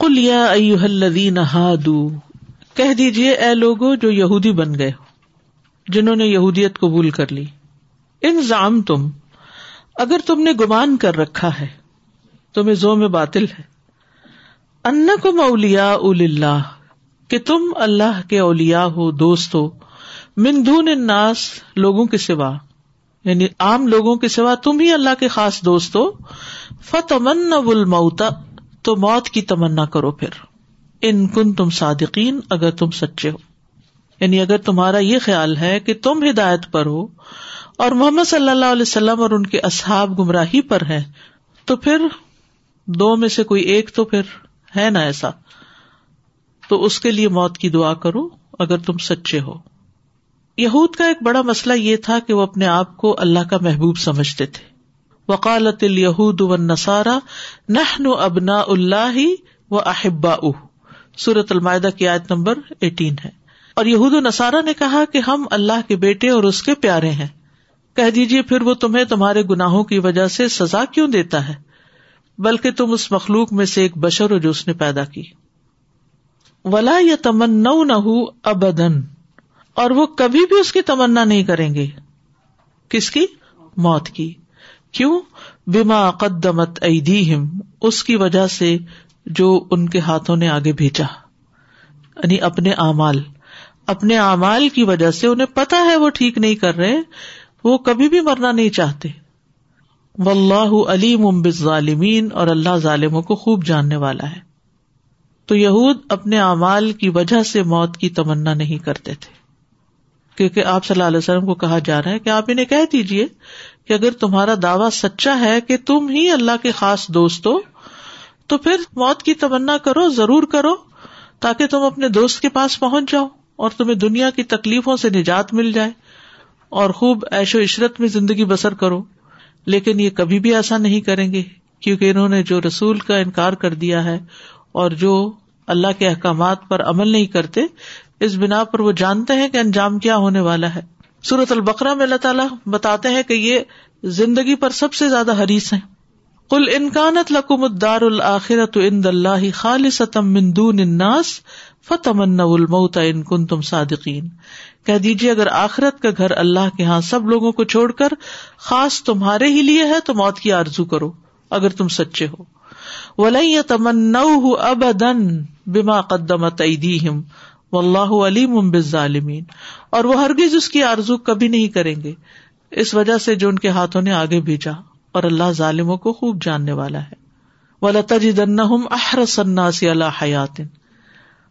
کل یا الذین ہادو، کہہ دیجیے اے لوگو جو یہودی بن گئے جنہوں نے یہودیت قبول کر لی۔ ان زام تم اگر تم نے گمان کر رکھا ہے، تمہیں زو میں باطل ہے۔ ان کو مولیا اول اللہ کہ تم اللہ کے اولیا ہو، دوست ہو۔ مندون الناس، لوگوں کے سوا۔ یعنی عام لوگوں کے سوا تم ہی اللہ کے خاص دوست ہو۔ فتمن الموتا تو موت کی تمنا کرو پھر۔ ان کن تم صادقین، اگر تم سچے ہو۔ یعنی اگر تمہارا یہ خیال ہے کہ تم ہدایت پر ہو اور محمد صلی اللہ علیہ وسلم اور ان کے اصحاب گمراہی پر ہے تو پھر دو میں سے کوئی ایک تو پھر ہے نا ایسا۔ تو اس کے لیے موت کی دعا کرو اگر تم سچے ہو۔ یہود کا ایک بڑا مسئلہ یہ تھا کہ وہ اپنے آپ کو اللہ کا محبوب سمجھتے تھے۔ وکالت الہود و نسارا نہ ابنا اللہ و احبا سورت المائدہ کی آیت نمبر ایٹین ہے۔ اور یہود و نصارہ نے کہا کہ ہم اللہ کے بیٹے اور اس کے پیارے ہیں۔ کہہ دیجیے پھر وہ تمہیں تمہارے گناہوں کی وجہ سے سزا کیوں دیتا ہے؟ بلکہ تم اس مخلوق میں سے ایک بشر ہو جو اس نے پیدا کی۔ ولا یا تمن نہ ابدن اور وہ کبھی بھی اس کی تمنا نہیں کریں گے۔ کس کی؟ موت کی۔ کیوں؟ بیما قدمت ایدیہم، اس کی وجہ سے جو ان کے ہاتھوں نے آگے بھیجا۔ یعنی اپنے اعمال۔ اپنے اعمال کی وجہ سے انہیں پتا ہے وہ ٹھیک نہیں کر رہے، وہ کبھی بھی مرنا نہیں چاہتے۔ و اللہ علیم ظالمین اور اللہ ظالموں کو خوب جاننے والا ہے۔ تو یہود اپنے اعمال کی وجہ سے موت کی تمنا نہیں کرتے تھے۔ کیونکہ آپ صلی اللہ علیہ وسلم کو کہا جا رہا ہے کہ آپ انہیں کہہ دیجیے کہ اگر تمہارا دعوی سچا ہے کہ تم ہی اللہ کے خاص دوست ہو، تو پھر موت کی تمنا کرو، ضرور کرو، تاکہ تم اپنے دوست کے پاس پہنچ جاؤ اور تمہیں دنیا کی تکلیفوں سے نجات مل جائے اور خوب ایش و عشرت میں زندگی بسر کرو۔ لیکن یہ کبھی بھی ایسا نہیں کریں گے، کیونکہ انہوں نے جو رسول کا انکار کر دیا ہے اور جو اللہ کے احکامات پر عمل نہیں کرتے اس بنا پر وہ جانتے ہیں کہ انجام کیا ہونے والا ہے۔ سورت البقرا میں اللہ تعالیٰ بتاتے ہیں کہ یہ زندگی پر سب سے زیادہ حریث ہیں۔ کل انکانت لکم الدار الآخرت عند اللہ خالصتم من دون الناس فتمنوا الموت ان کنتم صادقین کہہ دیجیے اگر آخرت کا گھر اللہ کے ہاں سب لوگوں کو چھوڑ کر خاص تمہارے ہی لیے ہے تو موت کی آرزو کرو، اگر تم سچے ہو۔ ولی تمن ابدن بما قدمت ایدیہم واللہ علیم بالظالمین۔ اور وہ ہرگز اس کی آرزو کبھی نہیں کریں گے۔ اس وجہ سے جو ان کے ہاتھوں نے آگے بھیجا، اور اللہ ظالموں کو خوب جاننے والا ہے۔ ولا احرس الناس اللہ حیات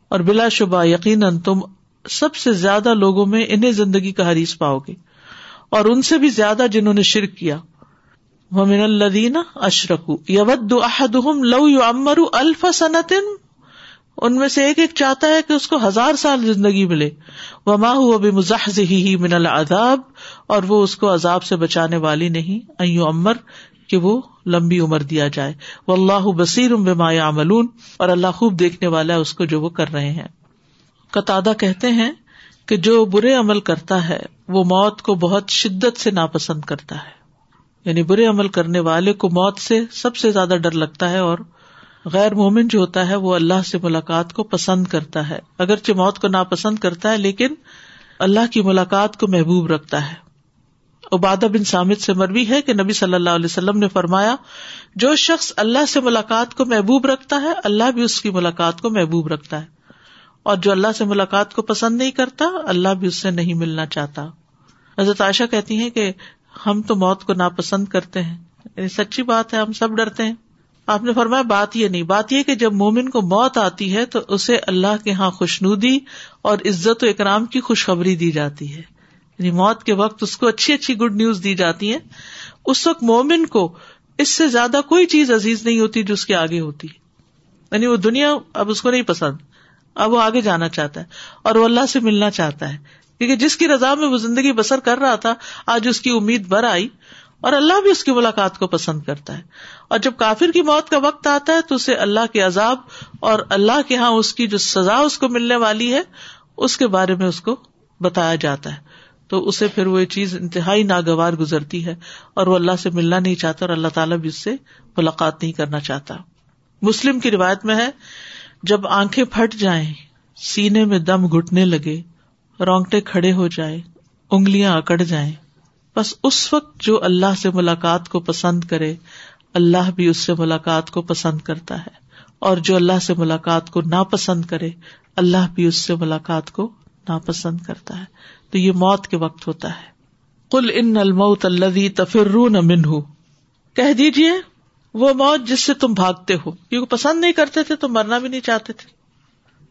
اور بلا شبہ، یقیناً تم سب سے زیادہ لوگوں میں انہیں زندگی کا حریث پاؤ گے۔ اور ان سے بھی زیادہ جنہوں نے شرک کیا۔ ومن الذین اشرکوا یود احدهم لو یعمر الف سنۃ ان میں سے ایک ایک چاہتا ہے کہ اس کو ہزار سال زندگی ملے۔ وہ ماں ہوا بھی مزاح ہی من العذاب، اور وہ اس کو عذاب سے بچانے والی نہیں۔ ایو امر کہ وہ لمبی عمر دیا جائے۔ وہ اللہ بصیر بما عملون اور اللہ خوب دیکھنے والا ہے اس کو جو وہ کر رہے ہیں۔ قطع کہتے ہیں کہ جو برے عمل کرتا ہے، وہ موت کو بہت شدت سے ناپسند کرتا ہے۔ یعنی برے عمل کرنے والے کو موت سے سب سے زیادہ ڈر لگتا ہے اور غیر مومن جو ہوتا ہے وہ اللہ سے ملاقات کو پسند کرتا ہے۔ اگرچہ موت کو ناپسند کرتا ہے، لیکن اللہ کی ملاقات کو محبوب رکھتا ہے۔ عبادہ بن سامد سے مروی ہے کہ نبی صلی اللہ علیہ وسلم نے فرمایا، جو شخص اللہ سے ملاقات کو محبوب رکھتا ہے، اللہ بھی اس کی ملاقات کو محبوب رکھتا ہے۔ اور جو اللہ سے ملاقات کو پسند نہیں کرتا، اللہ بھی اس سے نہیں ملنا چاہتا۔ حضرت عائشہ کہتی ہیں کہ ہم تو موت کو ناپسند کرتے ہیں۔ یعنی سچی بات ہے، ہم سب ڈرتے ہیں۔ آپ نے فرمایا، بات یہ نہیں، بات یہ کہ جب مومن کو موت آتی ہے تو اسے اللہ کے یہاں خوشنودی اور عزت و اکرام کی خوشخبری دی جاتی ہے۔ یعنی موت کے وقت اس کو اچھی اچھی گڈ نیوز دی جاتی ہے اس وقت مومن کو اس سے زیادہ کوئی چیز عزیز نہیں ہوتی جو اس کے آگے ہوتی۔ یعنی وہ دنیا اب اس کو نہیں پسند، اب وہ آگے جانا چاہتا ہے اور وہ اللہ سے ملنا چاہتا ہے۔ کیونکہ جس کی رضا میں وہ زندگی بسر کر رہا تھا، آج اس کی امید بھر آئی۔ اور اللہ بھی اس کی ملاقات کو پسند کرتا ہے۔ اور جب کافر کی موت کا وقت آتا ہے تو اسے اللہ کے عذاب اور اللہ کے یہاں اس کی جو سزا اس کو ملنے والی ہے، اس کے بارے میں اس کو بتایا جاتا ہے۔ تو اسے پھر وہ چیز انتہائی ناگوار گزرتی ہے اور وہ اللہ سے ملنا نہیں چاہتا اور اللہ تعالیٰ بھی اس سے ملاقات نہیں کرنا چاہتا۔ مسلم کی روایت میں ہے، جب آنکھیں پھٹ جائیں، سینے میں دم گھٹنے لگے، رونگٹے کھڑے ہو جائے انگلیاں اکڑ جائیں بس اس وقت جو اللہ سے ملاقات کو پسند کرے، اللہ بھی اس سے ملاقات کو پسند کرتا ہے۔ اور جو اللہ سے ملاقات کو ناپسند کرے، اللہ بھی اس سے ملاقات کو ناپسند کرتا ہے۔ تو یہ موت کے وقت ہوتا ہے۔ کل ان الموت اللہ تفر من کہہ دیجیے وہ موت جس سے تم بھاگتے ہو۔ کیونکہ پسند نہیں کرتے تھے تو مرنا بھی نہیں چاہتے تھے۔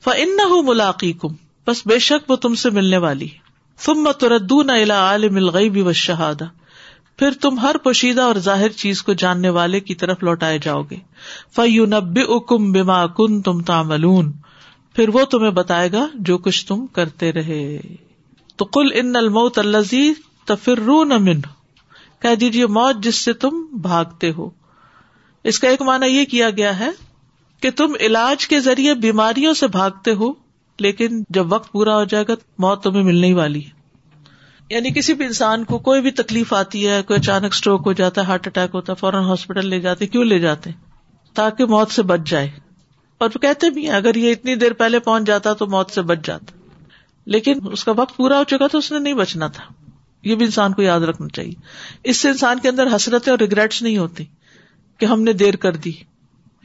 فن ہوں ملاقی کم بس بے شک وہ تم سے ملنے والی تم متردون الا عالم الغیب و پھر تم ہر پوشیدہ اور ظاہر چیز کو جاننے والے کی طرف لوٹائے جاؤ گے۔ فیو نبی اکم بما کن تم پھر وہ تمہیں بتائے گا جو کچھ تم کرتے رہے۔ تو کل ان الموت الزی تفرون من کہہ دیجیے موت جس سے تم بھاگتے ہو۔ اس کا ایک مانا یہ کیا گیا ہے کہ تم علاج کے ذریعے بیماریوں سے بھاگتے ہو۔ لیکن جب وقت پورا ہو جائے گا موت تمہیں ملنے ہی والی ہے۔ یعنی کسی بھی انسان کو کوئی بھی تکلیف آتی ہے، کوئی اچانک اسٹروک ہو جاتا ہے ہارٹ اٹیک ہوتا ہے فوراً ہاسپٹل لے جاتے کیوں لے جاتے تاکہ موت سے بچ جائے۔ اور کہتے بھی ہیں، اگر یہ اتنی دیر پہلے پہنچ جاتا تو موت سے بچ جاتا۔ لیکن اس کا وقت پورا ہو چکا تو اس نے نہیں بچنا تھا۔ یہ بھی انسان کو یاد رکھنا چاہیے۔ اس سے انسان کے اندر حسرتیں اور ریگریٹس نہیں ہوتی کہ ہم نے دیر کر دی۔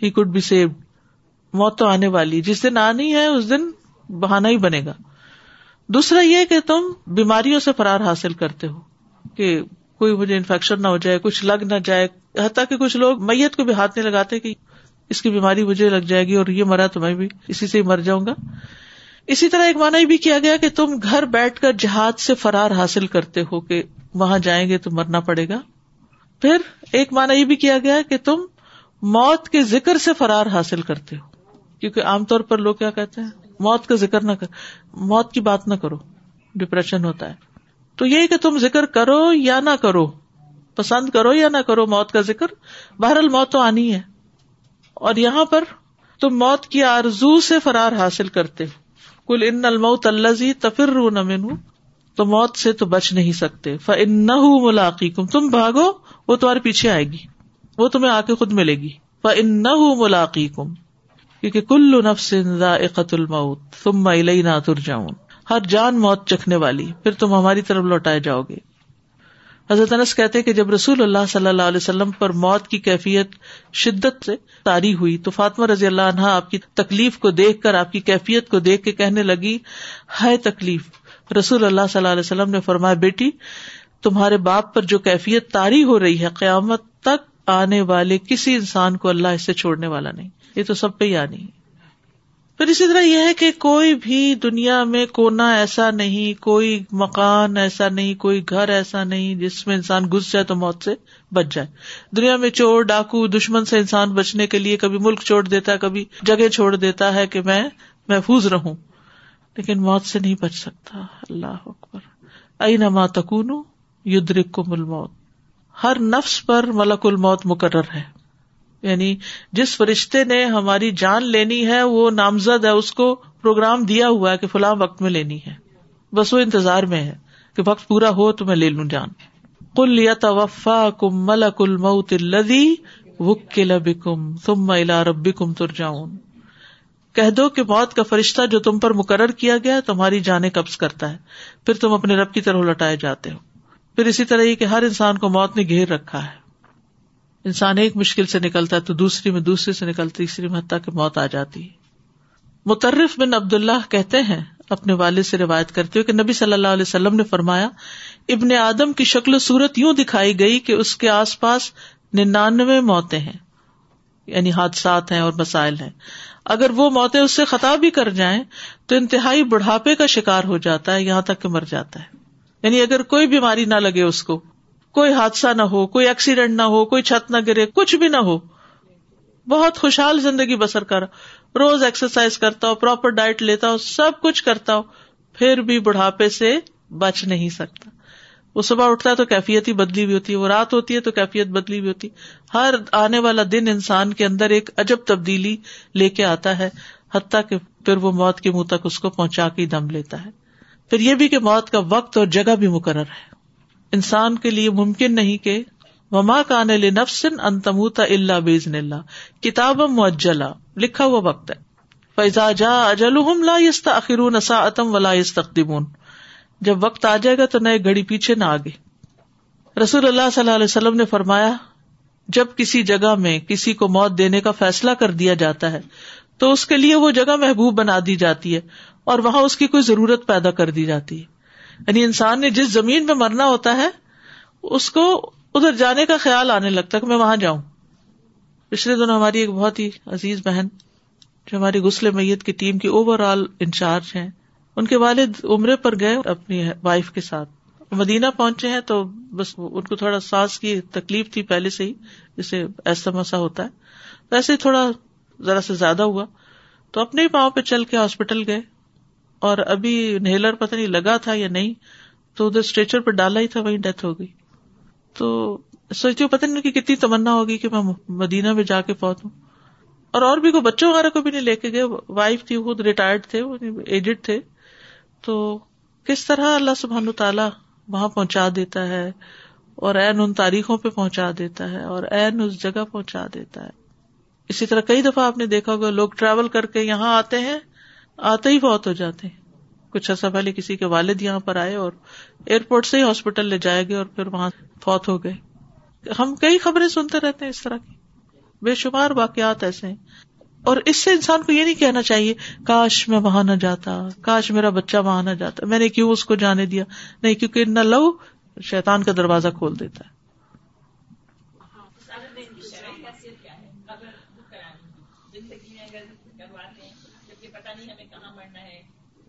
ہی کوڈ بی سیوڈ موت تو آنے والی۔ جس دن آنی ہے، اس دن بہانا ہی بنے گا۔ دوسرا یہ کہ تم بیماریوں سے فرار حاصل کرتے ہو کہ کوئی مجھے انفیکشن نہ ہو جائے، کچھ لگ نہ جائے، حتیٰ کہ کچھ لوگ میت کو بھی ہاتھ نہیں لگاتے کہ اس کی بیماری مجھے لگ جائے گی اور یہ مرا تو میں بھی اسی سے ہی مر جاؤں گا۔ اسی طرح ایک مانا بھی کیا گیا کہ تم گھر بیٹھ کر جہاد سے فرار حاصل کرتے ہو کہ وہاں جائیں گے تو مرنا پڑے گا۔ پھر ایک مانا یہ بھی کیا گیا کہ تم موت کے ذکر سے فرار حاصل کرتے ہو۔ کیونکہ عام طور پر لوگ کیا کہتے ہیں؟ موت کا ذکر نہ کر موت کی بات نہ کرو ڈپریشن ہوتا ہے۔ تو یہ کہ تم ذکر کرو یا نہ کرو، پسند کرو یا نہ کرو، موت کا ذکر بہرحال موت تو آنی ہے۔ اور یہاں پر تم موت کی آرزو سے فرار حاصل کرتے کل ان الموت اللہ تفر رو نمن تو موت سے تو بچ نہیں سکتے۔ ف ان ملاقی کم تم بھاگو، وہ تمہارے پیچھے آئے گی، وہ تمہیں آ کے خود ملے گی۔ ف ان ملاقی کم کیونکہ کلو نفس ذائقت الموت تم مئی نہ ہر جان موت چکھنے والی، پھر تم ہماری طرف لوٹائے جاؤ گے۔ حضرت انس کہتے کہ جب رسول اللہ صلی اللہ علیہ وسلم پر موت کی کیفیت شدت سے تاری ہوئی، تو فاطمہ رضی اللہ عنہ آپ کی تکلیف کو دیکھ کر، آپ کی کیفیت کو دیکھ کے کہنے لگی ہے تکلیف۔ رسول اللہ صلی اللہ علیہ وسلم نے فرمایا، بیٹی، تمہارے باپ پر جو کیفیت تاری ہو رہی ہے، قیامت تک آنے والے کسی انسان کو اللہ اس سے چھوڑنے والا نہیں۔ یہ تو سب پہ ہی آنی پھر اسی طرح یہ ہے کہ کوئی بھی دنیا میں کونا ایسا نہیں، کوئی مکان ایسا نہیں، کوئی گھر ایسا نہیں جس میں انسان گھس جائے تو موت سے بچ جائے۔ دنیا میں چور، ڈاکو، دشمن سے انسان بچنے کے لیے کبھی ملک چھوڑ دیتا ہے، کبھی جگہ چھوڑ دیتا ہے کہ میں محفوظ رہوں۔ لیکن موت سے نہیں بچ سکتا۔ اللہ اکبر۔ ائی نما تکون یدرک کو مل موت ہر نفس پر ملک الموت مقرر ہے۔ یعنی جس فرشتے نے ہماری جان لینی ہے، وہ نامزد ہے، اس کو پروگرام دیا ہوا ہے کہ فلاں وقت میں لینی ہے۔ بس وہ انتظار میں ہے کہ وقت پورا ہو تو میں لے لوں جان۔ کل یا توفا کم ملک الموت الدی وکل بکم تم الا ربی کم تر جاؤن کہہ دو کہ موت کا فرشتہ جو تم پر مقرر کیا گیا، تمہاری جانیں قبض کرتا ہے۔ پھر تم اپنے رب کی طرح لٹائے جاتے ہو۔ پھر اسی طرح یہ کہ ہر انسان کو موت نے گھیر رکھا ہے۔ انسان ایک مشکل سے نکلتا ہے تو دوسری میں دوسرے سے نکلتا تیسری میں حتیٰ کہ موت آ جاتی ہے۔ مترف بن عبد اللہ کہتے ہیں، اپنے والد سے روایت کرتے ہوئے کہ نبی صلی اللہ علیہ وسلم نے فرمایا، ابن آدم کی شکل و صورت یوں دکھائی گئی کہ اس کے آس پاس ننانوے موتیں ہیں یعنی حادثات ہیں اور مسائل ہیں۔ اگر وہ موتیں اس سے خطاب بھی کر جائیں تو انتہائی بڑھاپے کا شکار ہو جاتا ہے، یہاں تک کہ مر جاتا ہے۔ یعنی اگر کوئی بیماری نہ لگے اس کو کوئی حادثہ نہ ہو، کوئی ایکسیڈینٹ نہ ہو، کوئی چھت نہ گرے، کچھ بھی نہ ہو۔ بہت خوشحال زندگی بسر کر۔ روز ایکسرسائز کرتا ہو پراپر ڈائٹ لیتا ہو سب کچھ کرتا ہو پھر بھی بڑھاپے سے بچ نہیں سکتا۔ وہ صبح اٹھتا ہے تو کیفیت ہی بدلی ہوئی ہوتی ہے، وہ رات ہوتی ہے تو کیفیت بدلی ہوئی ہوتی۔ ہر آنے والا دن انسان کے اندر ایک عجب تبدیلی لے کے آتا ہے، حتیٰ کہ پھر وہ موت کے منہ تک اس کو پہنچا کے دم لیتا ہے۔ پھر یہ بھی کہ موت کا وقت اور جگہ بھی مقرر ہے۔ انسان کے لیے ممکن نہیں کہ وما کان نفسن انتموتا اللہ بیزن اللہ کتاب معجلا لکھا ہوا وقت ہے۔ فیضا جا اجل لا اخرون اتم ولا تقدیمون جب وقت آ جائے گا تو نئے گھڑی پیچھے نہ آگے۔ رسول اللہ صلی اللہ علیہ وسلم نے فرمایا، جب کسی جگہ میں کسی کو موت دینے کا فیصلہ کر دیا جاتا ہے، تو اس کے لیے وہ جگہ محبوب بنا دی جاتی ہے اور وہاں اس کی کوئی ضرورت پیدا کر دی جاتی ہے۔ یعنی انسان نے جس زمین میں مرنا ہوتا ہے، اس کو ادھر جانے کا خیال آنے لگتا ہے کہ میں وہاں جاؤں۔ پچھلے دنوں ہماری ایک بہت ہی عزیز بہن، جو ہماری غسل میت کی ٹیم کی اوور آل انچارج ہیں، ان کے والد عمرے پر گئے اپنی وائف کے ساتھ۔ مدینہ پہنچے ہیں تو بس ان کو تھوڑا سانس کی تکلیف تھی پہلے سے ہی، جسے ایسا مسا ہوتا ہے۔ ویسے تھوڑا ذرا سے زیادہ ہوا۔ تو اپنے ہی پاؤں پہ چل کے ہاسپٹل گئے۔ اور ابھی انہیلر پتہ نہیں لگا تھا یا نہیں، تو ادھر اسٹریچر پہ ڈالا ہی تھا، وہیں ڈیتھ ہو گئی۔ تو سوچتی ہوں، پتہ نہیں کہ کتنی تمنا ہوگی کہ میں مدینہ میں جا کے پہنچوں اور اور بھی کوئی بچوں وغیرہ کو بھی نہیں لے کے گئے۔ وائف تھی، خود ریٹائرڈ تھے ایجڈ تھے۔ تو کس طرح اللہ سبحان تعالیٰ وہاں پہنچا دیتا ہے اور این ان تاریخوں پہ پہنچا دیتا ہے اور این اس جگہ پہنچا دیتا ہے۔ اسی طرح کئی دفعہ آپ نے دیکھا ہوگا، لوگ ٹریول کر کے یہاں آتے ہیں آتے ہی بہت ہو جاتے ہیں۔ کچھ ایسا پہلے کسی کے والد یہاں پر آئے اور ایئرپورٹ سے ہی ہاسپٹل لے جائے گئے اور پھر وہاں فوت ہو گئے۔ ہم کئی خبریں سنتے رہتے ہیں اس طرح کی۔ بے شمار واقعات ایسے ہیں۔ اور اس سے انسان کو یہ نہیں کہنا چاہیے، کاش میں وہاں نہ جاتا، کاش میرا بچہ وہاں نہ جاتا۔ میں نے کیوں اس کو جانے دیا؟ نہیں، کیونکہ نہ لو شیتان کا دروازہ کھول دیتا ہے۔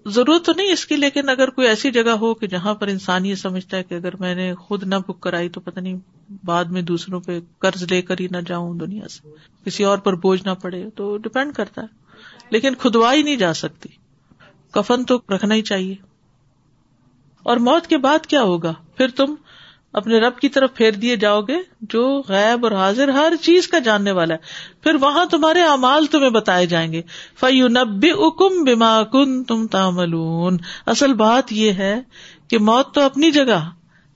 ضرورت تو نہیں اس کی، لیکن اگر کوئی ایسی جگہ ہو کہ جہاں پر انسان یہ سمجھتا ہے کہ اگر میں نے خود نہ بک کرائی تو پتہ نہیں بعد میں دوسروں پہ قرض لے کر ہی نہ جاؤں دنیا سے۔ کسی اور پر بوجھ نہ پڑے تو ڈپینڈ کرتا ہے۔ لیکن خدوائی نہیں جا سکتی۔ کفن تو رکھنا ہی چاہیے۔ اور موت کے بعد کیا ہوگا؟ پھر تم اپنے رب کی طرف پھیر دیے جاؤ گے، جو غیب اور حاضر ہر چیز کا جاننے والا ہے۔ پھر وہاں تمہارے امال تمہیں بتائے جائیں گے۔ فیو نبی اکم بیما کن تم تامل اصل بات یہ ہے کہ موت تو اپنی جگہ،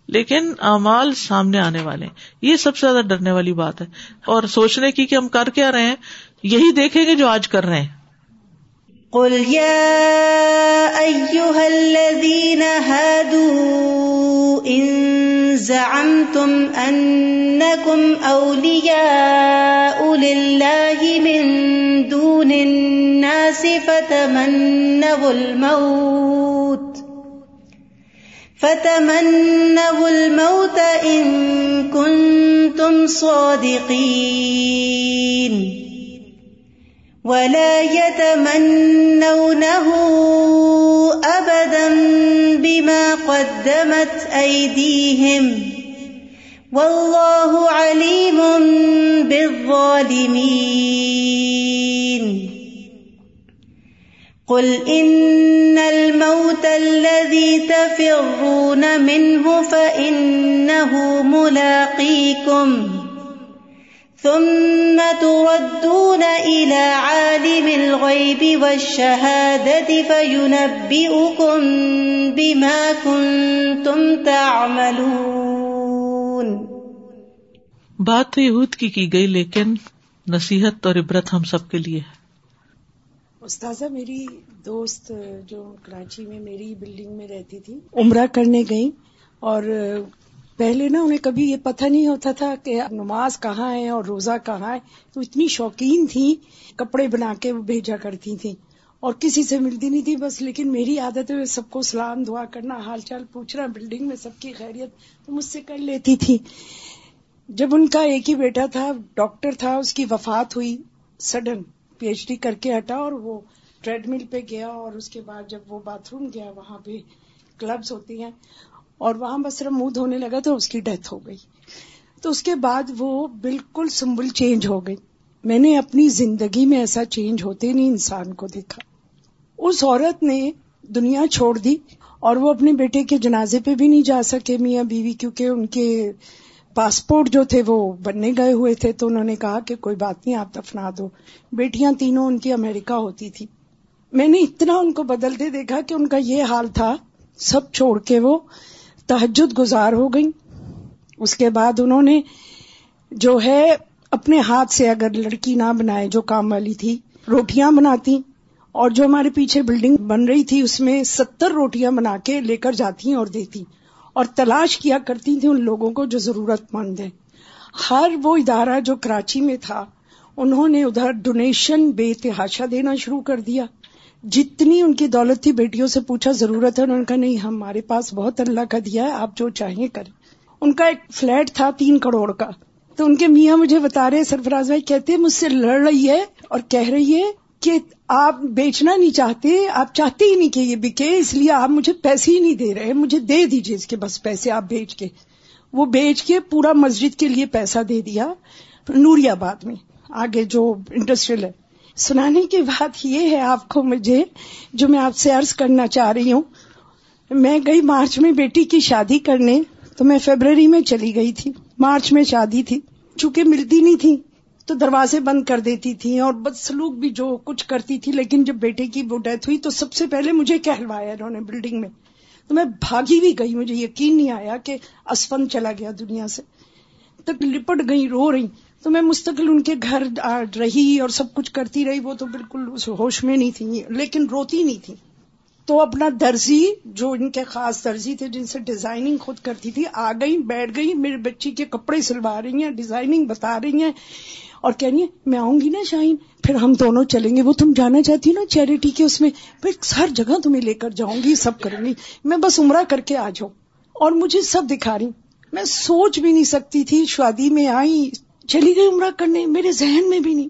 لیکن امال سامنے آنے والے یہ سب سے زیادہ ڈرنے والی بات ہے۔ اور سوچنے کی کہ ہم کر کیا رہے ہیں، یہی دیکھیں گے جو آج کر رہے ہیں۔ قل يا أيها الذين هادوا إن زعمتم أنكم أولياء لله من دون الناس فتمنوا الموت فتمنوا الموت إن كنتم صادقين ولا يتمنونه أبدا بما قدمت أيديهم والله عليم بالظالمين. قل إن الموت الذي تفرون منه فإنه ملاقيكم. ثم تردون إلى عالم الغيب والشهادة فينبئكم بما كنتم تعملون. بات تو یہود کی کی گئی لیکن نصیحت اور عبرت ہم سب کے لیے ہے۔ استاذہ میری دوست جو کراچی میں میری بلڈنگ میں رہتی تھی عمرہ کرنے گئی اور پہلے نا انہیں کبھی یہ پتہ نہیں ہوتا تھا کہ نماز کہاں ہے اور روزہ کہاں ہے، تو اتنی شوقین تھی، کپڑے بنا کے وہ بھیجا کرتی تھی اور کسی سے ملتی نہیں تھی بس، لیکن میری عادت ہے سب کو سلام، دعا کرنا، حال چال پوچھنا بلڈنگ میں سب کی خیریت تو مجھ سے کر لیتی تھی۔ جب ان کا ایک ہی بیٹا تھا، ڈاکٹر تھا، اس کی وفات ہوئی سڈن پی ایچ ڈی کر کے ہٹا اور وہ ٹریڈ مل پہ گیا اور اس کے بعد جب وہ باتھ روم گیا، وہاں پہ کلبز ہوتی ہیں۔ اور وہاں بس صرف منہ دھونے لگا تو اس کی ڈیتھ ہو گئی۔ تو اس کے بعد وہ بالکل سمبل چینج ہو گئی۔ میں نے اپنی زندگی میں ایسا چینج ہوتے نہیں انسان کو دیکھا۔ اس عورت نے دنیا چھوڑ دی اور وہ اپنے بیٹے کے جنازے پہ بھی نہیں جا سکے میاں بیوی، کیونکہ ان کے پاسپورٹ جو تھے وہ بننے گئے ہوئے تھے۔ تو انہوں نے کہا کہ کوئی بات نہیں، آپ دفنا دو۔ بیٹیاں تینوں ان کی امریکہ ہوتی تھی۔ میں نے اتنا ان کو بدلتے دیکھا کہ ان کا یہ حال تھا۔ سب چھوڑ کے وہ تحجد گزار ہو گئی اس کے بعد انہوں نے جو ہے اپنے ہاتھ سے اگر لڑکی نہ بنائے، جو کام والی تھی، روٹیاں بناتی۔ اور جو ہمارے پیچھے بلڈنگ بن رہی تھی، اس میں ستر روٹیاں بنا کے لے کر جاتی اور دیتی۔ اور تلاش کیا کرتی تھیں ان لوگوں کو جو ضرورت مند ہیں۔ ہر وہ ادارہ جو کراچی میں تھا، انہوں نے ادھر ڈونیشن بے تحاشا دینا شروع کر دیا۔ جتنی ان کی دولت تھی، بیٹیوں سے پوچھا، ضرورت ہے؟ انہوں نے کہا، نہیں، ہمارے پاس بہت اللہ کا دیا ہے، آپ جو چاہیں کریں۔ ان کا ایک فلیٹ تھا تین کروڑ کا۔ تو ان کے میاں مجھے بتا رہے سرفراز بھائی، کہتے مجھ سے لڑ رہی ہے اور کہہ رہی ہے کہ آپ بیچنا نہیں چاہتے، آپ چاہتے ہی نہیں کہ یہ بکے، اس لیے آپ مجھے پیسے ہی نہیں دے رہے، مجھے دے دیجیے اس کے بس پیسے، آپ بیچ کے۔ وہ بیچ کے پورا مسجد کے لیے پیسہ دے دیا نوری آباد میں، آگے جو انڈسٹریل ہے۔ سنانے کی بات یہ ہے آپ کو مجھے، جو میں آپ سے عرض کرنا چاہ رہی ہوں۔ میں گئی مارچ میں بیٹی کی شادی کرنے، تو میں فیبرری میں چلی گئی تھی۔ مارچ میں شادی تھی۔ چونکہ ملتی نہیں تھی، تو دروازے بند کر دیتی تھی اور بد سلوک بھی جو کچھ کرتی تھی۔ لیکن جب بیٹے کی وہ ڈیتھ ہوئی، تو سب سے پہلے مجھے کہلوایا انہوں نے بلڈنگ میں۔ تو میں بھاگی بھی گئی، مجھے یقین نہیں آیا کہ اسفن چلا گیا دنیا سے۔ تک لپٹ گئی، رو رہی۔ تو میں مستقل ان کے گھر رہی اور سب کچھ کرتی رہی، وہ تو بالکل اس ہوش میں نہیں تھی لیکن روتی نہیں تھی تو اپنا درزی، جو ان کے خاص درزی تھے، جن سے ڈیزائننگ خود کرتی تھی، آ گئی بیٹھ گئی میرے بچی کے کپڑے سلوا رہی ہیں ڈیزائننگ بتا رہی ہیں اور کہہ رہی ہیں، میں آؤں گی نا شاہین، پھر ہم دونوں چلیں گے۔ وہ تم جانا چاہتی نا چیریٹی کے اس میں؟ پھر ہر جگہ تمہیں لے کر جاؤں گی، سب کروں گی۔ میں بس عمرہ کر کے آ جاؤں۔ اور مجھے سب دکھا رہی میں سوچ بھی نہیں سکتی تھی، شادی میں آئی چلی گئی عمرہ کرنے، میرے ذہن میں بھی نہیں۔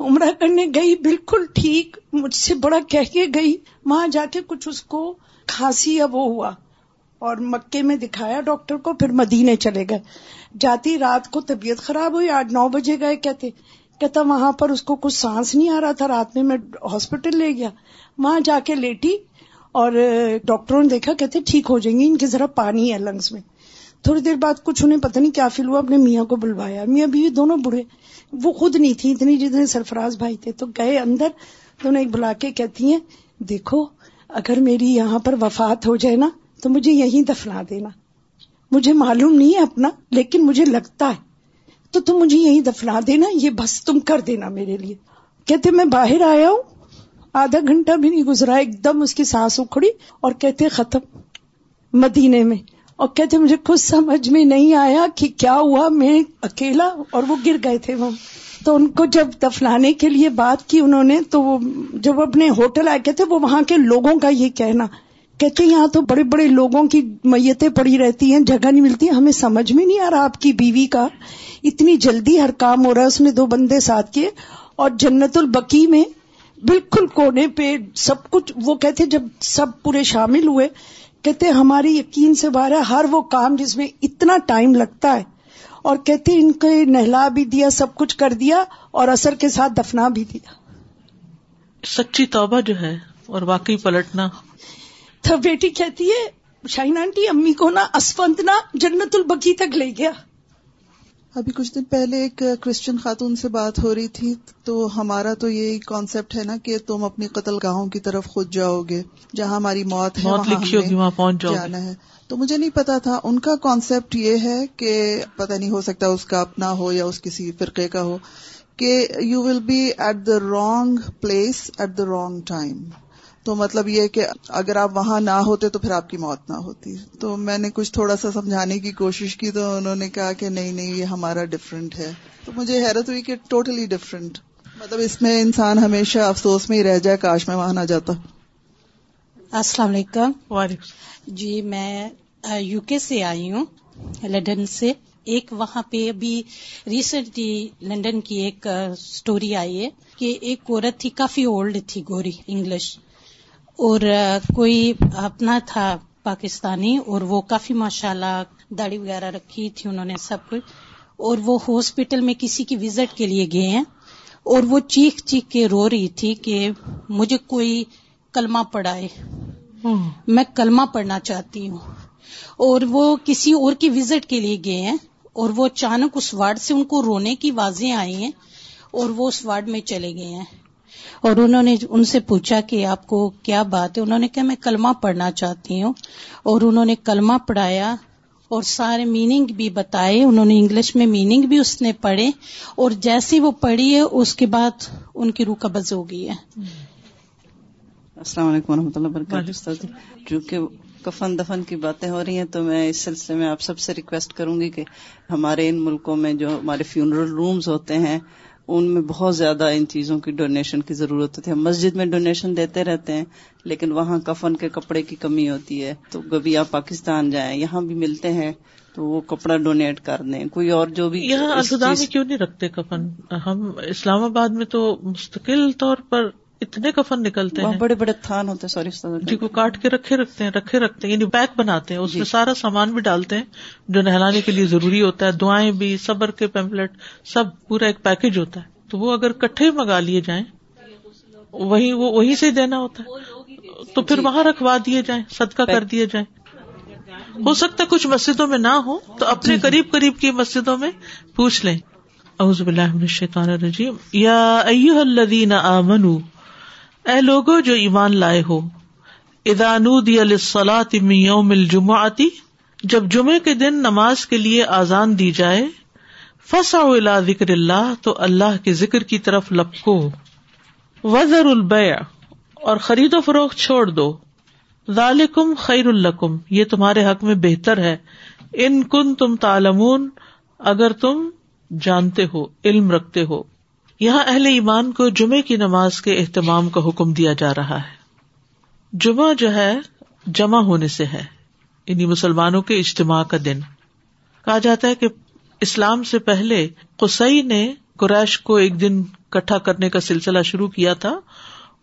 عمرہ کرنے گئی، بالکل ٹھیک، مجھ سے بڑا کہہ کے گئی۔ وہاں جا کے کچھ اس کو کھانسی اب وہ ہوا۔ اور مکے میں دکھایا ڈاکٹر کو، پھر مدینے چلے گئے۔ جاتی رات کو طبیعت خراب ہوئی آٹھ نو بجے گئے کہتے۔ کہتا وہاں پر اس کو کچھ سانس نہیں آ رہا تھا، رات میں میں ہاسپٹل لے گیا۔ وہاں جا کے لیٹی اور ڈاکٹروں نے دیکھا، کہتے ٹھیک ہو جائیں گے ان کے ذرا پانی ہے لنگس میں۔ تھوڑی دیر بعد کچھ انہیں پتہ نہیں کیا فیل ہوا، اپنے میاں کو بلوایا۔ میاں بیوی دونوں بڑھے وہ خود نہیں تھی اتنی جتنے سرفراز بھائی تھے۔ تو گئے اندر، تو انہیں ایک بلا کے کہتی ہیں، دیکھو، اگر میری یہاں پر وفات ہو جائے نا، تو مجھے یہیں دفنا دینا۔ مجھے معلوم نہیں ہے اپنا، لیکن مجھے لگتا ہے۔ تو تم مجھے یہیں دفنا دینا، یہ بس تم کر دینا میرے لیے۔ کہتے، میں باہر آیا ہوں۔ آدھا گھنٹہ بھی نہیں گزرا، ایک دم اس کی سانس اکھڑی اور کہتے، ختم۔ مدینے میں اور کہتے مجھے کچھ سمجھ میں نہیں آیا کہ کیا ہوا، میں اکیلا اور وہ گر گئے تھے وہاں تو ان کو جب دفنانے کے لیے بات کی انہوں نے، تو وہ جب اپنے ہوٹل آئے، کہتے وہ وہاں کے لوگوں کا یہ کہنا۔ کہتے یہاں تو بڑے بڑے لوگوں کی میتیں پڑی رہتی ہیں، جگہ نہیں ملتی۔ ہمیں سمجھ میں نہیں آ رہا آپ کی بیوی کا۔ اتنی جلدی ہر کام ہو رہا ہے اس نے دو بندے ساتھ کیے اور جنت البکی میں بالکل کونے پہ سب کچھ، وہ کہتے جب سب پورے شامل ہوئے کہتے ہماری یقین سے باہر ہے ہر وہ کام جس میں اتنا ٹائم لگتا ہے اور کہتے ان کو نہلا بھی دیا سب کچھ کر دیا اور اثر کے ساتھ دفنا بھی دیا۔ سچی توبہ جو ہے اور واقعی پلٹنا۔ تو بیٹی کہتی ہے شاہین آنٹی امی کو نا اسفند نا جنت البکی تک لے گیا۔ ابھی کچھ دن پہلے ایک کرسچن خاتون سے بات ہو رہی تھی تو ہمارا تو یہی کانسیپٹ ہے نا کہ تم اپنی قتل گاہوں کی طرف خود جاؤ گے جہاں ہماری موت ہے وہاں پہنچ جانا ہے۔ تو مجھے نہیں پتا تھا ان کا کانسیپٹ یہ ہے کہ پتہ نہیں ہو سکتا اس کا اپنا ہو یا اس کسی فرقے کا ہو کہ you will be at the wrong place at the wrong time تو مطلب یہ کہ اگر آپ وہاں نہ ہوتے تو پھر آپ کی موت نہ ہوتی۔ تو میں نے کچھ تھوڑا سا سمجھانے کی کوشش کی تو انہوں نے کہا کہ نہیں نہیں یہ ہمارا ڈفرینٹ ہے۔ تو مجھے حیرت ہوئی کہ ٹوٹلی ڈفرینٹ مطلب اس میں انسان ہمیشہ افسوس میں ہی رہ جائے کاش میں وہاں نہ جاتا۔ السلام علیکم۔ جی میں یو کے سے آئی ہوں لنڈن سے۔ ایک وہاں پہ ابھی ریسنٹلی لنڈن کی ایک اسٹوری آئی ہے کہ ایک عورت تھی کافی اولڈ تھی گوری انگلش اور کوئی اپنا تھا پاکستانی اور وہ کافی ماشاء اللہ داڑھی وغیرہ رکھی تھی انہوں نے سب کچھ اور وہ ہاسپٹل میں کسی کی وزٹ کے لیے گئے ہیں اور وہ چیخ چیخ کے رو رہی تھی کہ مجھے کوئی کلمہ پڑھائے۔ میں کلمہ پڑھنا چاہتی ہوں۔ اور وہ کسی اور کی وزٹ کے لیے گئے ہیں اور وہ اچانک اس وارڈ سے ان کو رونے کی واضح آئی ہیں اور وہ اس وارڈ میں چلے گئے ہیں۔ اور انہوں نے ان سے پوچھا کہ آپ کو کیا بات ہے؟ انہوں نے کہا میں کلمہ پڑھنا چاہتی ہوں۔ اور انہوں نے کلمہ پڑھایا اور سارے میننگ بھی بتائے۔ انہوں نے انگلش میں میننگ بھی اس نے پڑھے۔ اور جیسی وہ پڑھی ہے اس کے بعد ان کی روح قبض ہو گئی ہے۔ السلام علیکم و رحمۃ اللہ وبرکاتہ۔ چونکہ کفن دفن کی باتیں ہو رہی ہیں تو میں اس سلسلے میں آپ سب سے ریکویسٹ کروں گی کہ ہمارے ان ملکوں میں جو ہمارے فیونرل رومز ہوتے ہیں ان میں بہت زیادہ ان چیزوں کی ڈونیشن کی ضرورت ہوتی ہے۔ ہم مسجد میں ڈونیشن دیتے رہتے ہیں لیکن وہاں کفن کے کپڑے کی کمی ہوتی ہے۔ تو کبھی آپ پاکستان جائیں یہاں بھی ملتے ہیں تو وہ کپڑا ڈونیٹ کر دیں۔ کوئی اور جو بھی یہاں الخدا میں کیوں نہیں رکھتے کفن؟ ہم اسلام آباد میں تو مستقل طور پر اتنے کفن نکلتے ہیں۔ بڑے بڑے تھان ہوتے ہیں سوری جی کو کاٹ کے رکھے رکھتے ہیں رکھے رکھتے ہیں یعنی بیک بناتے ہیں۔ اس میں جی۔ سارا سامان بھی ڈالتے ہیں جو نہلانے کے لیے ضروری ہوتا ہے۔ دعائیں بھی صبر کے پیمپلٹ سب پورا ایک پیکج ہوتا ہے۔ تو وہ اگر کٹھے منگا لیے جائیں وہی وہ وہیں سے دینا ہوتا ہے۔ تو پھر جی۔ وہاں رکھوا دیے جائیں صدقہ کر دیے جائیں۔ ہو سکتا ہے کچھ مسجدوں میں نہ ہو تو اپنے جی۔ قریب قریب کی مسجدوں میں پوچھ لیں۔ اعوذ باللہ من الشیطان الرجیم۔ یا ایوہ الذین آمنوا اے لوگو جو ایمان لائے ہو ادانو یوم الجمعتی جب جمعے کے دن نماز کے لیے آزان دی جائے فسا ذکر اللہ، تو اللہ کے ذکر کی طرف لپکو۔ وزر البیع، اور خرید و فروخت چھوڑ دو۔ ذالکم خیر القم یہ تمہارے حق میں بہتر ہے۔ ان کن تم تالمون اگر تم جانتے ہو، علم رکھتے ہو۔ یہاں اہل ایمان کو جمعے کی نماز کے اہتمام کا حکم دیا جا رہا ہے۔ جمعہ جو ہے، جمع ہونے سے ہے۔ انہیں مسلمانوں کے اجتماع کا دن۔ کہا جاتا ہے کہ اسلام سے پہلے قسئی نے قریش کو ایک دن کٹھا کرنے کا سلسلہ شروع کیا تھا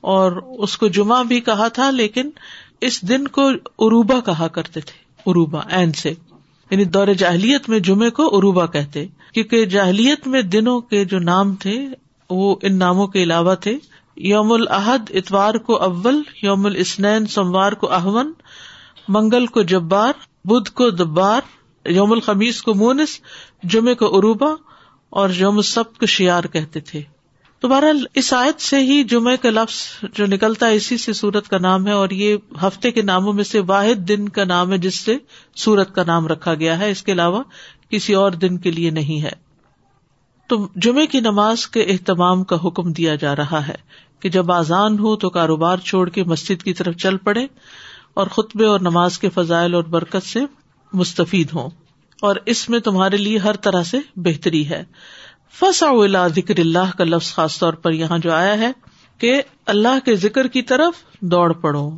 اور اس کو جمعہ بھی کہا تھا، لیکن اس دن کو عروبا کہا کرتے تھے۔ عروبا این سے۔ یعنی دور جاہلیت میں جمعے کو عروبا کہتے۔ کیونکہ جاہلیت میں دنوں کے جو نام تھے وہ ان ناموں کے علاوہ تھے۔ یوم الحد اتوار کو اول یوم الاسنین سوموار کو احمن منگل کو جبار، بدھ کو دبار یوم الخمیس کو مونس جمعے کو عروبا اور یوم السبت کو شیار کہتے تھے۔ تو بہرحال اس آیت سے ہی جمعے کا لفظ جو نکلتا ہے اسی سے سورت کا نام ہے اور یہ ہفتے کے ناموں میں سے واحد دن کا نام ہے جس سے سورت کا نام رکھا گیا ہے۔ اس کے علاوہ کسی اور دن کے لیے نہیں ہے۔ تو جمعے کی نماز کے اہتمام کا حکم دیا جا رہا ہے کہ جب آزان ہو تو کاروبار چھوڑ کے مسجد کی طرف چل پڑے اور خطبے اور نماز کے فضائل اور برکت سے مستفید ہوں۔ اور اس میں تمہارے لیے ہر طرح سے بہتری ہے۔ فسا ذکر اللہ کا لفظ خاص طور پر یہاں جو آیا ہے کہ اللہ کے ذکر کی طرف دوڑ پڑو۔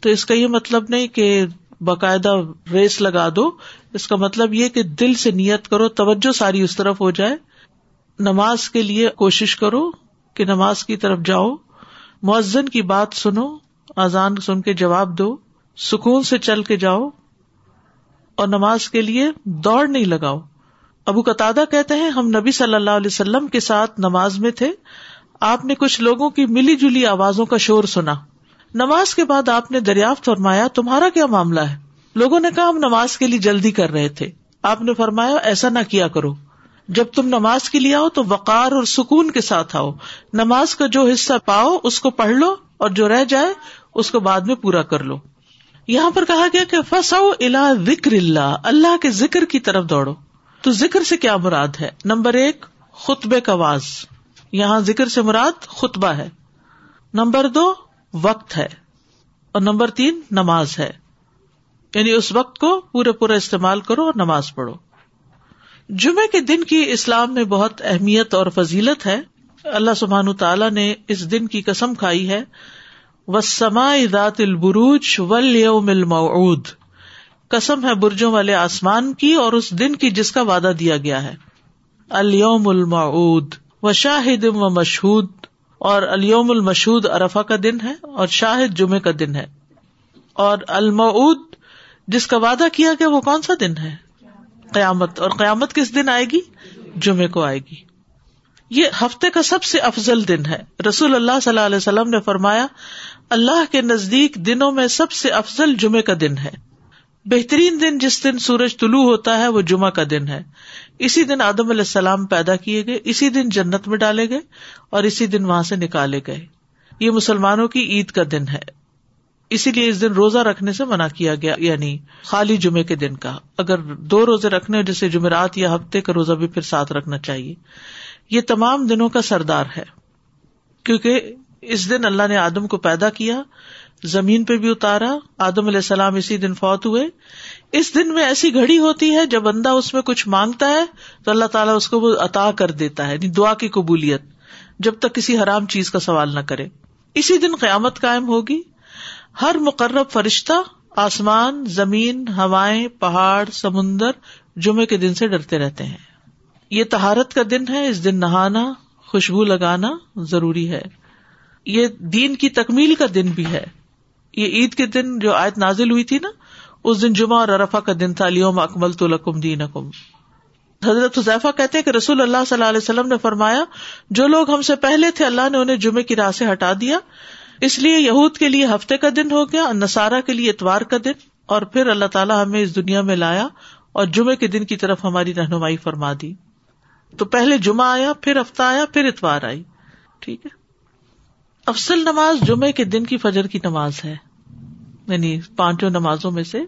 تو اس کا یہ مطلب نہیں کہ باقاعدہ ریس لگا دو۔ اس کا مطلب یہ کہ دل سے نیت کرو، توجہ ساری اس طرف ہو جائے۔ نماز کے لیے کوشش کرو کہ نماز کی طرف جاؤ، مؤذن کی بات سنو آزان سن کے جواب دو، سکون سے چل کے جاؤ، اور نماز کے لیے دوڑ نہیں لگاؤ۔ ابو قطع کہتے ہیں، ہم نبی صلی اللہ علیہ وسلم کے ساتھ نماز میں تھے، آپ نے کچھ لوگوں کی ملی جلی آوازوں کا شور سنا۔ نماز کے بعد آپ نے دریافت فرمایا، تمہارا کیا معاملہ ہے؟ لوگوں نے کہا، ہم نماز کے لیے جلدی کر رہے تھے۔ آپ نے فرمایا، ایسا نہ کیا کرو۔ جب تم نماز کے لیے آؤ تو وقار اور سکون کے ساتھ آؤ۔ نماز کا جو حصہ پاؤ، اس کو پڑھ لو اور جو رہ جائے، اس کو بعد میں پورا کر لو۔ یہاں پر کہا گیا کہ فساؤ الا ذکر اللہ اللہ کے ذکر کی طرف دوڑو۔ تو ذکر سے کیا مراد ہے؟ نمبر ایک، خطبے کا واز۔ یہاں ذکر سے مراد خطبہ ہے۔ نمبر دو، وقت ہے۔ اور نمبر تین، نماز ہے۔ یعنی اس وقت کو پورے پورا استعمال کرو اور نماز پڑھو۔ جمعے کے دن کی اسلام میں بہت اہمیت اور فضیلت ہے۔ اللہ سبحان تعالیٰ نے اس دن کی قسم کھائی ہے۔ وسما ذات البروج ولیوم الموعود۔ قسم ہے برجوں والے آسمان کی اور اس دن کی جس کا وعدہ دیا گیا ہے۔ الوم المعود و شاہد و مشہود اور الوم المشہود ارفا کا دن ہے اور شاہد جمعے کا دن ہے۔ اور المعود جس کا وعدہ کیا گیا وہ کون سا دن ہے؟ قیامت اور قیامت کس دن آئے گی؟ جمعے کو آئے گی۔ یہ ہفتے کا سب سے افضل دن ہے۔ رسول اللہ صلی اللہ علیہ وسلم نے فرمایا، اللہ کے نزدیک دنوں میں سب سے افضل جمعے کا دن ہے۔ بہترین دن جس دن سورج طلوع ہوتا ہے، وہ جمعہ کا دن ہے۔ اسی دن آدم علیہ السلام پیدا کیے گئے، اسی دن جنت میں ڈالے گئے اور اسی دن وہاں سے نکالے گئے۔ یہ مسلمانوں کی عید کا دن ہے۔ اسی لیے اس دن روزہ رکھنے سے منع کیا گیا یعنی خالی جمعے کے دن کا۔ اگر دو روزے رکھنے جیسے جمعرات یا ہفتے کا روزہ بھی پھر ساتھ رکھنا چاہیے۔ یہ تمام دنوں کا سردار ہے۔ کیونکہ اس دن اللہ نے آدم کو پیدا کیا، زمین پہ بھی اتارا، آدم علیہ السلام اسی دن فوت ہوئے۔ اس دن میں ایسی گھڑی ہوتی ہے، جب بندہ اس میں کچھ مانگتا ہے، تو اللہ تعالیٰ اس کو وہ عطا کر دیتا ہے یعنی دعا کی قبولیت، جب تک کسی حرام چیز کا سوال نہ کرے۔ اسی دن قیامت قائم ہوگی۔ ہر مقرب فرشتہ آسمان، زمین، ہوائیں، پہاڑ، سمندر، جمعے کے دن سے ڈرتے رہتے ہیں۔ یہ تہارت کا دن ہے، اس دن نہانا، خوشبو لگانا ضروری ہے۔ یہ دین کی تکمیل کا دن بھی ہے۔ یہ عید کے دن جو آیت نازل ہوئی تھی نا، اس دن جمعہ اور ارفا کا دن تھا۔ لیوم اکمل تو لکم دین اکم حضرت حضیفہ کہتے کہ رسول اللہ صلی اللہ علیہ وسلم نے فرمایا، جو لوگ ہم سے پہلے تھے، اللہ نے انہیں جمعے کی راہ سے ہٹا دیا۔ اس لیے یہود کے لیے ہفتے کا دن ہو گیا نسارا کے لیے اتوار کا دن اور پھر اللہ تعالیٰ ہمیں اس دنیا میں لایا اور جمعے کے دن کی طرف ہماری رہنمائی فرما دی۔ تو پہلے جمعہ آیا، پھر ہفتہ آیا، پھر اتوار آئی۔ ٹھیک ہے۔ افسل نماز جمعے کے دن کی فجر کی نماز ہے۔ یعنی پانچوں نمازوں میں سے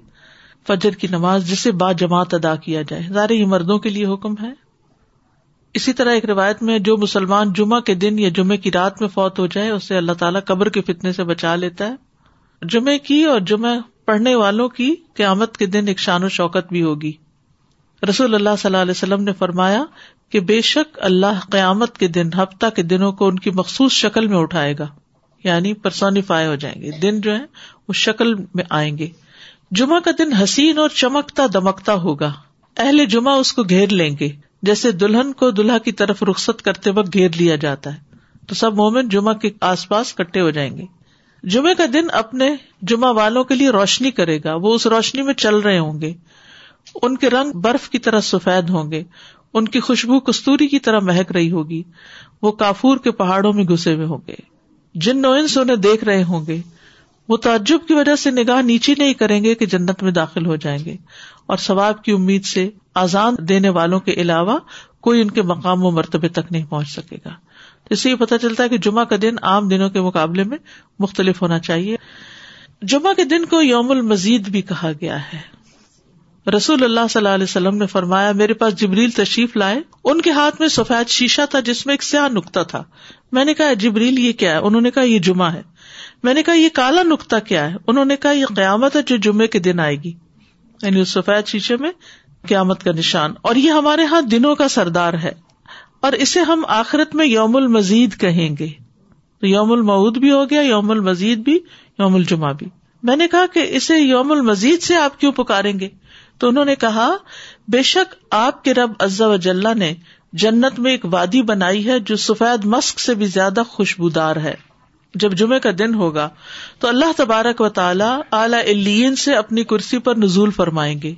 فجر کی نماز جسے با جماعت ادا کیا جائے۔ ظاہر یہ مردوں کے لیے حکم ہے۔ اسی طرح ایک روایت میں جو مسلمان جمعہ کے دن یا جمعے کی رات میں فوت ہو جائے اسے اللہ تعالیٰ قبر کے فتنے سے بچا لیتا ہے۔ جمعے کی اور جمعہ پڑھنے والوں کی قیامت کے دن ایک شان و شوکت بھی ہوگی۔ رسول اللہ صلی اللہ علیہ وسلم نے فرمایا کہ بے شک اللہ قیامت کے دن، ہفتہ کے دنوں کو ان کی مخصوص شکل میں اٹھائے گا۔ یعنی پرسونیفائی ہو جائیں گے۔ دن جو ہے وہ شکل میں آئیں گے۔ جمعہ کا دن حسین اور چمکتا دمکتا ہوگا۔ اہل جمعہ اس کو گھیر لیں گے۔ جیسے دلہن کو دلہا کی طرف رخصت کرتے وقت گھیر لیا جاتا ہے تو سب مومن جمعہ کے آس پاس کٹے ہو جائیں گے۔ جمعے کا دن اپنے جمعہ والوں کے لیے روشنی کرے گا۔ وہ اس روشنی میں چل رہے ہوں گے۔ ان کے رنگ برف کی طرح سفید ہوں گے۔ ان کی خوشبو کستوری کی طرح مہک رہی ہوگی۔ وہ کافور کے پہاڑوں میں گھسے ہوئے ہوں گے۔ جن نوئنس انہیں دیکھ رہے ہوں گے۔ وہ تعجب کی وجہ سے نگاہ نیچی نہیں کریں گے کہ جنت میں داخل ہو جائیں گے۔ اور ثواب کی امید سے آزان دینے والوں کے علاوہ کوئی ان کے مقام و مرتبے تک نہیں پہنچ سکے گا۔ تو اس سے یہ پتا چلتا ہے کہ جمعہ کا دن عام دنوں کے مقابلے میں مختلف ہونا چاہیے۔ جمعہ کے دن کو یوم المزید بھی کہا گیا ہے۔ رسول اللہ صلی اللہ علیہ وسلم نے فرمایا، میرے پاس جبریل تشریف لائے۔ ان کے ہاتھ میں سفید شیشہ تھا جس میں ایک سیاہ نکتا تھا۔ میں نے کہا، جبریل، یہ کیا ہے؟ انہوں نے کہا، یہ جمعہ ہے۔ میں نے کہا، یہ کالا نکتا کیا ہے؟ انہوں نے کہا، یہ قیامت ہے جو جمعے کے دن آئے گی۔ یعنی اس سفید شیشے میں قیامت کا نشان۔ اور یہ ہمارے یہاں دنوں کا سردار ہے۔ اور اسے ہم آخرت میں یوم المزید کہیں گے۔ تو یوم المعود بھی ہو گیا، یوم المزید بھی، یوم الجمہ بھی۔ میں نے کہا کہ اسے یوم المزید سے آپ کیوں پکاریں گے؟ تو انہوں نے کہا، بے شک آپ کے رب عزا وجاللہ نے جنت میں ایک وادی بنائی ہے جو سفید مسک سے بھی زیادہ خوشبودار ہے۔ جب جمعے کا دن ہوگا تو اللہ تبارک و تعالی اعلی سے اپنی کرسی پر نزول فرمائیں گے۔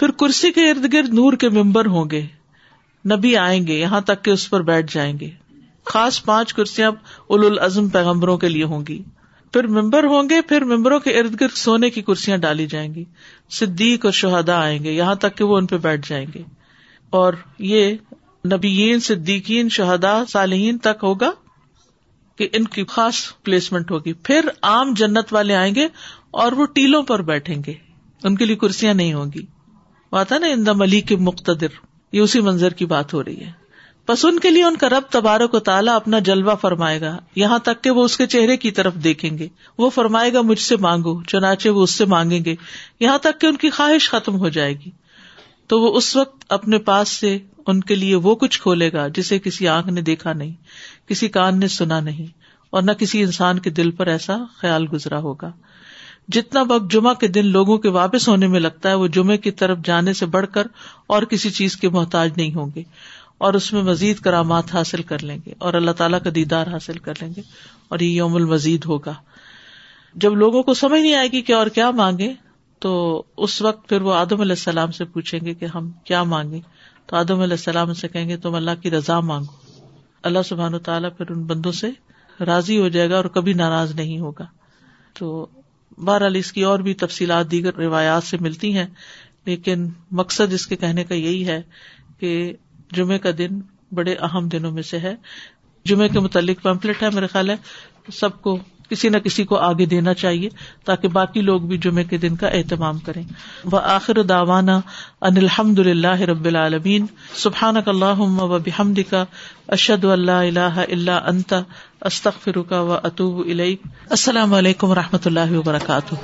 پھر کرسی کے ارد گرد نور کے ممبر ہوں گے۔ نبی آئیں گے، یہاں تک کہ اس پر بیٹھ جائیں گے۔ خاص پانچ کرسیاں اول العزم پیغمبروں کے لیے ہوں گی۔ پھر ممبر ہوں گے، پھر ممبروں کے ارد گرد سونے کی کرسیاں ڈالی جائیں گی۔ صدیق اور شہدا آئیں گے، یہاں تک کہ وہ ان پہ بیٹھ جائیں گے۔ اور یہ نبیین، صدیقین شہدا صالحین تک ہوگا کہ ان کی خاص پلیسمنٹ ہوگی۔ پھر عام جنت والے آئیں گے اور وہ ٹیلوں پر بیٹھیں گے۔ ان کے لیے کرسیاں نہیں ہوں گی۔ ہوگی آتا نا اندا ملی کے مقتدر، یہ اسی منظر کی بات ہو رہی ہے۔ بس ان کے لیے ان کا رب تبارک و تعالیٰ اپنا جلوہ فرمائے گا، یہاں تک کہ وہ اس کے چہرے کی طرف دیکھیں گے۔ وہ فرمائے گا، مجھ سے مانگو، چنانچہ وہ اس سے مانگیں گے۔ یہاں تک کہ ان کی خواہش ختم ہو جائے گی۔ تو وہ اس وقت اپنے پاس سے ان کے لیے وہ کچھ کھولے گا جسے کسی آنکھ نے دیکھا نہیں، کسی کان نے سنا نہیں، اور نہ کسی انسان کے دل پر ایسا خیال گزرا ہوگا۔ جتنا وقت جمعہ کے دن لوگوں کے واپس ہونے میں لگتا ہے، وہ جمعے کی طرف جانے سے بڑھ کر اور کسی چیز کے محتاج نہیں ہوں گے اور اس میں مزید کرامات حاصل کر لیں گے اور اللہ تعالیٰ کا دیدار حاصل کر لیں گے اور یہ یوم المزید ہوگا۔ جب لوگوں کو سمجھ نہیں آئے گی کہ اور کیا مانگے، تو اس وقت پھر وہ آدم علیہ السلام سے پوچھیں گے کہ ہم کیا مانگے تو آدم علیہ السلام سے کہیں گے، تم اللہ کی رضا مانگو۔ اللہ سبحان و تعالیٰ پھر ان بندوں سے راضی ہو جائے گا اور کبھی ناراض نہیں ہوگا۔ تو بہرحال اس کی اور بھی تفصیلات دیگر روایات سے ملتی ہیں، لیکن مقصد اس کے کہنے کا یہی ہے کہ جمعے کا دن بڑے اہم دنوں میں سے ہے۔ جمعے کے متعلق پمپلٹ ہے میرے خیال ہے سب کو کسی نہ کسی کو آگے دینا چاہیے تاکہ باقی لوگ بھی جمعے کے دن کا اہتمام کریں۔ وہ آخر داوانا ان الحمد اللہ رب العالمین۔ سبحان اللہ و بحمد کا اشد اللہ اللہ اللہ انتا استخ فروقہ و اطوب السلام علیکم و رحمۃ اللہ وبرکاتہ۔